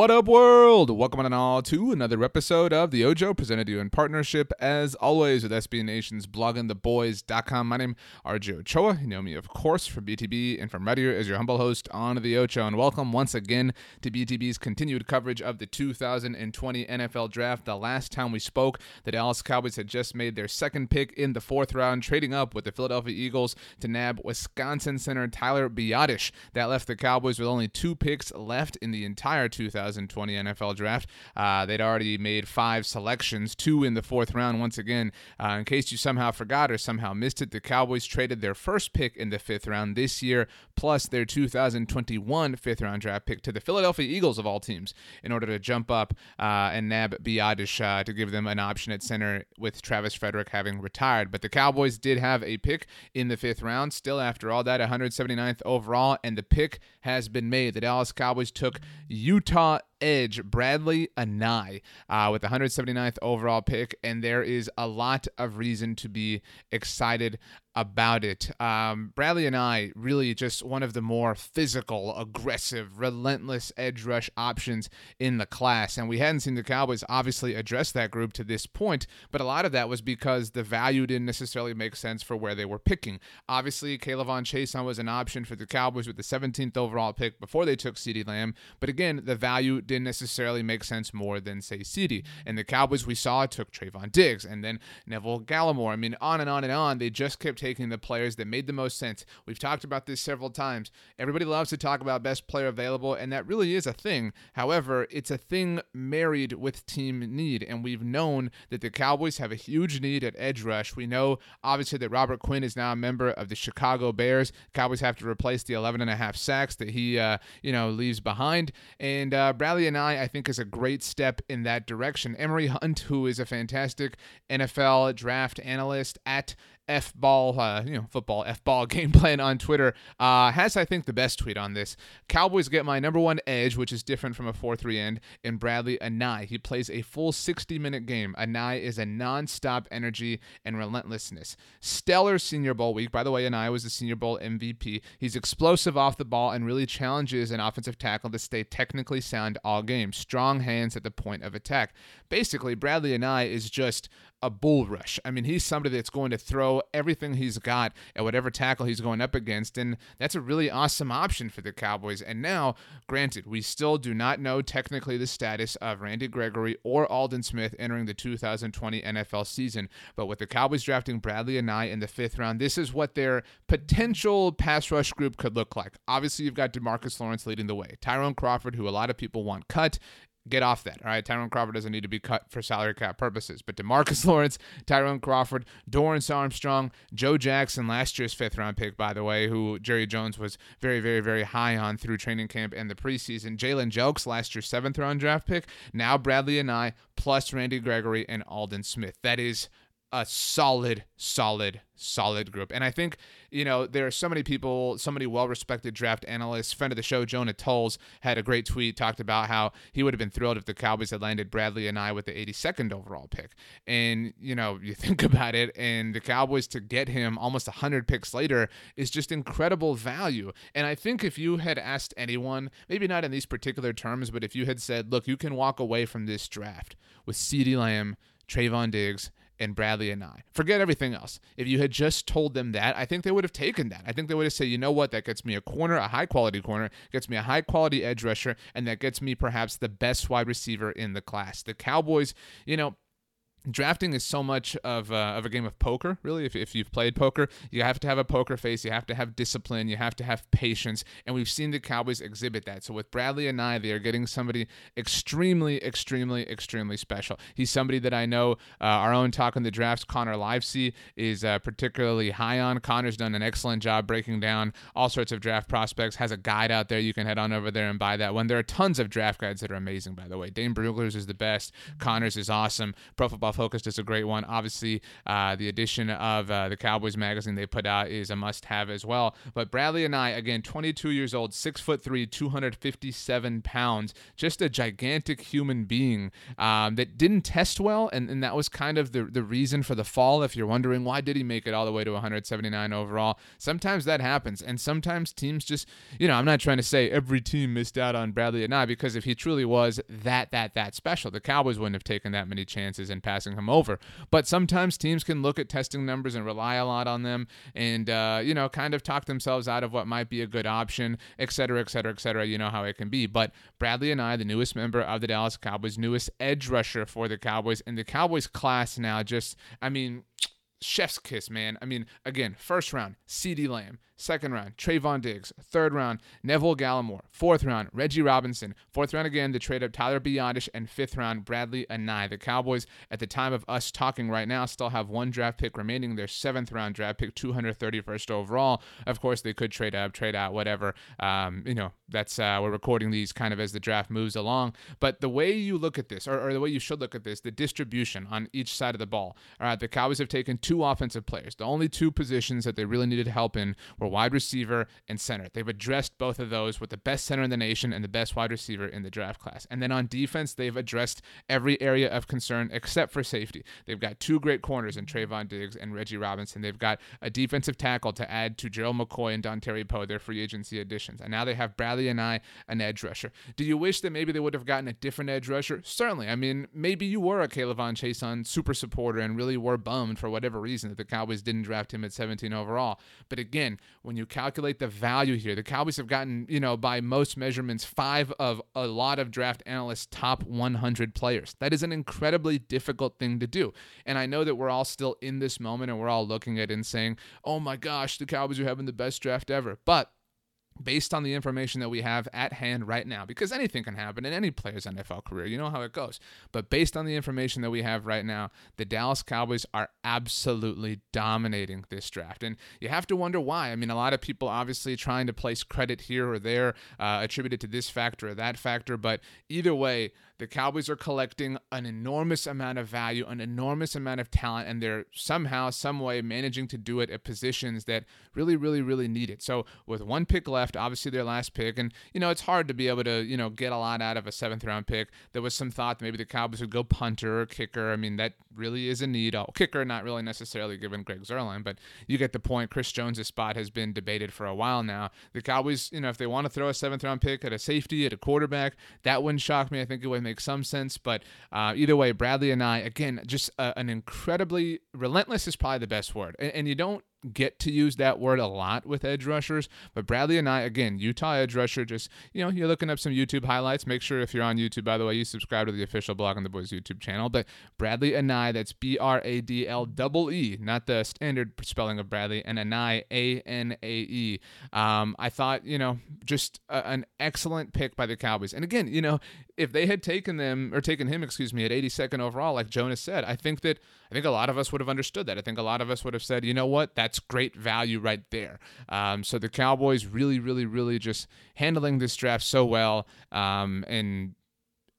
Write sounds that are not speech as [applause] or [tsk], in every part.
What up, world? Welcome on all to another episode of the Ocho, presented to you in partnership, as always, with SB Nation's bloggingtheboys.com. My name is RJ Ochoa. You know me, of course, from BTB and from here as your humble host on the Ocho. And welcome once again to BTB's continued coverage of the 2020 NFL Draft. The last time we spoke, the Dallas Cowboys had just made their second pick in the fourth round, trading up with the Philadelphia Eagles to nab Wisconsin center Tyler Biadasz. That left the Cowboys with only two picks left in the entire 2020 2020 NFL Draft. Uh, they'd already made five selections, two in the fourth round. Once again, uh, in case you somehow forgot or somehow missed it, the Cowboys traded their first pick in the fifth round this year, plus their 2021 fifth round draft pick to the Philadelphia Eagles of all teams in order to jump up uh, and nab Biadasz uh, to give them an option at center with Travis Frederick having retired. But the Cowboys did have a pick in the fifth round, still after all that, 179th overall, and the pick has been made. The Dallas Cowboys took Utah edge Bradlee Anae uh, with the 179th overall pick, and there is a lot of reason to be excited about it. Um, and I really just one of the more physical, aggressive, relentless edge rush options in the class. And we hadn't seen the Cowboys obviously address that group to this point, but a lot of that was because the value didn't necessarily make sense for where they were picking. Obviously, K'Lavon Chaisson was an option for the Cowboys with the 17th overall pick before they took CeeDee Lamb, but again, the value didn't necessarily make sense more than, say, CeeDee. And the Cowboys we saw took Trevon Diggs and then Neville Gallimore. I mean, on and on and on. They just kept taking the players that made the most sense. We've talked about this several times. Everybody loves to talk about best player available, and that really is a thing. However, it's a thing married with team need, and we've known that the Cowboys have a huge need at edge rush. We know, obviously, that Robert Quinn is now a member of the Chicago Bears. Cowboys have to replace the 11 and a half sacks that he, uh, you know, leaves behind. And uh, Bradlee Anae, I I think, is a great step in that direction. Emory Hunt, who is a fantastic NFL draft analyst at F ball, uh, you know, football F ball [laughs] game plan on Twitter uh, has, I think, the best tweet on this. Cowboys get my number one edge, which is different from a 4 3 end, in Bradlee Anae. He plays a full 60 minute game. Anae is a non stop energy and relentlessness. Stellar Senior Bowl week. By the way, Anae was the Senior Bowl MVP. He's explosive off the ball and really challenges an offensive tackle to stay technically sound all game. Strong hands at the point of attack. Basically, Bradlee Anae is just a bull rush. I mean, he's somebody that's going to throw everything he's got at whatever tackle he's going up against, and that's a really awesome option for the Cowboys. And now, granted, we still do not know technically the status of Randy Gregory or Aldon Smith entering the 2020 NFL season, but with the Cowboys drafting Bradlee Anae in the fifth round, this is what their potential pass rush group could look like. Obviously, you've got Demarcus Lawrence leading the way, Tyrone Crawford, who a lot of people want cut, get off that. All right, Tyrone Crawford doesn't need to be cut for salary cap purposes. But Demarcus [laughs] Lawrence, Tyrone Crawford, Dorance Armstrong, Joe Jackson, last year's fifth round pick, by the way, who Jerry Jones was very, very, very high on through training camp and the preseason. Jalen Jelks, last year's seventh round draft pick. Now Bradlee Anae, plus Randy Gregory and Aldon Smith. That is a solid, solid, solid group. And I think, you know, there are so many people, so many well respected draft analysts. Friend of the show, Jonah Tolles, had a great tweet, talked about how he would have been thrilled if the Cowboys had landed Bradlee Anae with the 82nd overall pick. And, you know, you [laughs] think about it, and the Cowboys to get him almost 100 picks later is just incredible value. And I think if you had asked anyone, maybe not in these particular terms, but if you had said, look, you can walk away from this draft with CeeDee Lamb, Trevon Diggs, and Bradlee Anae. Forget everything else. If you had just told them that, I think they would have taken that. I think they would have said, you know what, that gets me a corner, a high quality corner, gets me a high quality edge rusher, and that gets me perhaps the best wide receiver in the class. The Cowboys, you know, drafting is so much of, uh, of a game of poker really. If, if you've played poker you have to have a poker face you have to have discipline you have to have patience and we've seen the cowboys exhibit that. So with Bradlee Anae they are getting somebody extremely extremely extremely special. He's somebody that i know uh, our own talk on the drafts connor livesay is uh, particularly high on. Connor's done an excellent job breaking down all sorts of draft prospects has a guide out there you can head on over there and buy that one. There are tons of draft guides that are amazing by the way. Dane brugler's is the best connor's is awesome pro football Focused is a great one. Obviously, uh, the addition of uh, the Cowboys magazine they put out is a must-have as well. But Bradlee Anae, again, 22 years old, six foot three, 257 pounds, just a gigantic human being um, that didn't test well, and, and that was kind of the the reason for the fall. If you're wondering why did he make it all the way to 179 overall, sometimes that happens, and sometimes teams just, you know, I'm not trying to say every team missed out on Bradlee Anae because if he truly was that that that special, the Cowboys wouldn't have taken that many chances in passing him over. But sometimes teams can look at testing numbers and rely a lot on them and, uh, you know, kind of talk themselves out of what might be a good option, et cetera, et cetera, et cetera. You know how it can be. But Bradlee Anae, the newest member of the Dallas Cowboys, newest edge rusher for the Cowboys, and the Cowboys class now just, I mean, [tsk] chef's kiss, man. I mean, again, first round, CeeDee Lamb. Second round, Trevon Diggs. Third round, Neville Gallimore. Fourth round, Reggie Robinson. Fourth round again to trade up Tyler Biadasz. And fifth round, Bradlee Anae. The Cowboys, at the time of us talking right now, still have one draft pick remaining. Their seventh round draft pick, 231st overall. Of course, they could trade up, trade out, whatever. Um, you know, that's uh, we're recording these kind of as the draft moves along. But the way you look at this, or, or the way you should look at this, the distribution on each side of the ball. All right, the Cowboys have taken two offensive players. The only two positions that they really needed help in were wide receiver and center. They've addressed both of those with the best center in the nation and the best wide receiver in the draft class. And then on defense, they've addressed every area of concern except for safety. They've got two great corners in Trevon Diggs and Reggie Robinson. They've got a defensive tackle to add to Gerald McCoy and Dontari Poe, their free agency additions. And now they have Bradlee Anae, an edge rusher. Do you wish that maybe they would have gotten a different edge rusher? Certainly. I mean, maybe you were a K'Lavon Chaisson super supporter and really were bummed for whatever reason that the Cowboys didn't draft him at 17 overall. But again, when you calculate the value here, the Cowboys have gotten, you know, by most measurements, five of a lot of draft analysts' top 100 players. That is an incredibly difficult thing to do. And I know that we're all still in this moment and we're all looking at it and saying, oh my gosh, the Cowboys are having the best draft ever. But based on the information that we have at hand right now, because anything can happen in any player's NFL career. You know how it goes. But based on the information that we have right now, the Dallas Cowboys are absolutely dominating this draft. And you have to wonder why. I mean, a lot of people obviously trying to place credit here or there, uh, attributed to this factor or that factor. But either way, the Cowboys are collecting an enormous amount of value, an enormous amount of talent, and they're somehow, some way managing to do it at positions that really, really, really need it. So with one pick left, obviously their last pick, and you know it's hard to be able to you know get a lot out of a seventh round pick. There was some thought that maybe the Cowboys would go punter or kicker. I mean that really is a need. Oh, kicker not really necessarily given Greg Zuerlein, but you get the point. Chris Jones' spot has been debated for a while now. The Cowboys, you know, if they want to throw a seventh round pick at a safety, at a quarterback, that wouldn't shock me. I think it would make some sense. But uh, either way, Bradlee Anae, again, just uh, an incredibly relentless is probably the best word. And, and you don't get to use that word a lot with edge rushers, but Bradlee Anae, again, Utah edge rusher, just, you know, you're looking up some YouTube highlights. Make sure if you're on YouTube, by the way, you subscribe to the official Blogging the Boys YouTube channel. But Bradlee Anae, that's B R A D L double E, not the standard spelling of Bradley, and Anae, A N A E. Um, I thought, you know, just a, an excellent pick by the Cowboys. And again, you know, if they had taken them or taken him, excuse me, at 82nd overall, like Jonas said, I think that I think a lot of us would have understood that. I think a lot of us would have said, you know what, that's great value right there. Um, so the Cowboys really, really, really just handling this draft so well, um, and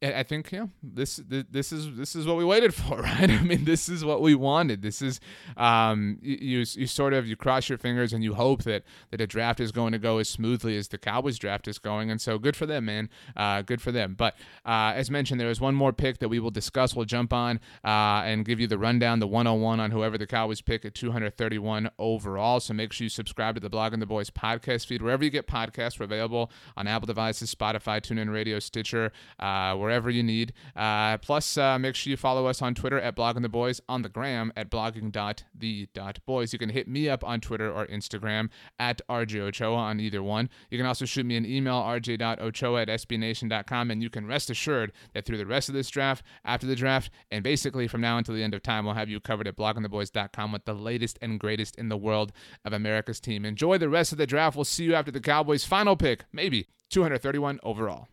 I think yeah, this this is this is what we waited [laughs] for, right? I mean, this is what we wanted. This is um, you you sort of you cross your fingers and you hope that that a draft is going to go as smoothly as the Cowboys draft is going, and so good for them, man. Uh, good for them. But uh, as mentioned, there is one more pick that we will discuss. We'll jump on uh, and give you the rundown, the 101 on whoever the Cowboys pick at 231 overall. So make sure you subscribe to the Blogging the Boys podcast feed wherever you get podcasts. We're available on Apple devices, Spotify, TuneIn Radio, Stitcher, uh, wherever wherever you need. Uh, plus, uh, make sure you follow us on Twitter at blogging the boys, on the gram at blogging.the.boys. You can hit me up on Twitter or Instagram at RJ Ochoa on either one. You can also shoot me an email, rj.ochoa at sbnation.com, and you can rest assured that through the rest of this draft, after the draft, and basically from now until the end of time, we'll have you covered at bloggingtheboys.com with the latest and greatest in the world of America's team. Enjoy the rest of the draft. We'll see you after the Cowboys' final pick, maybe 231 overall.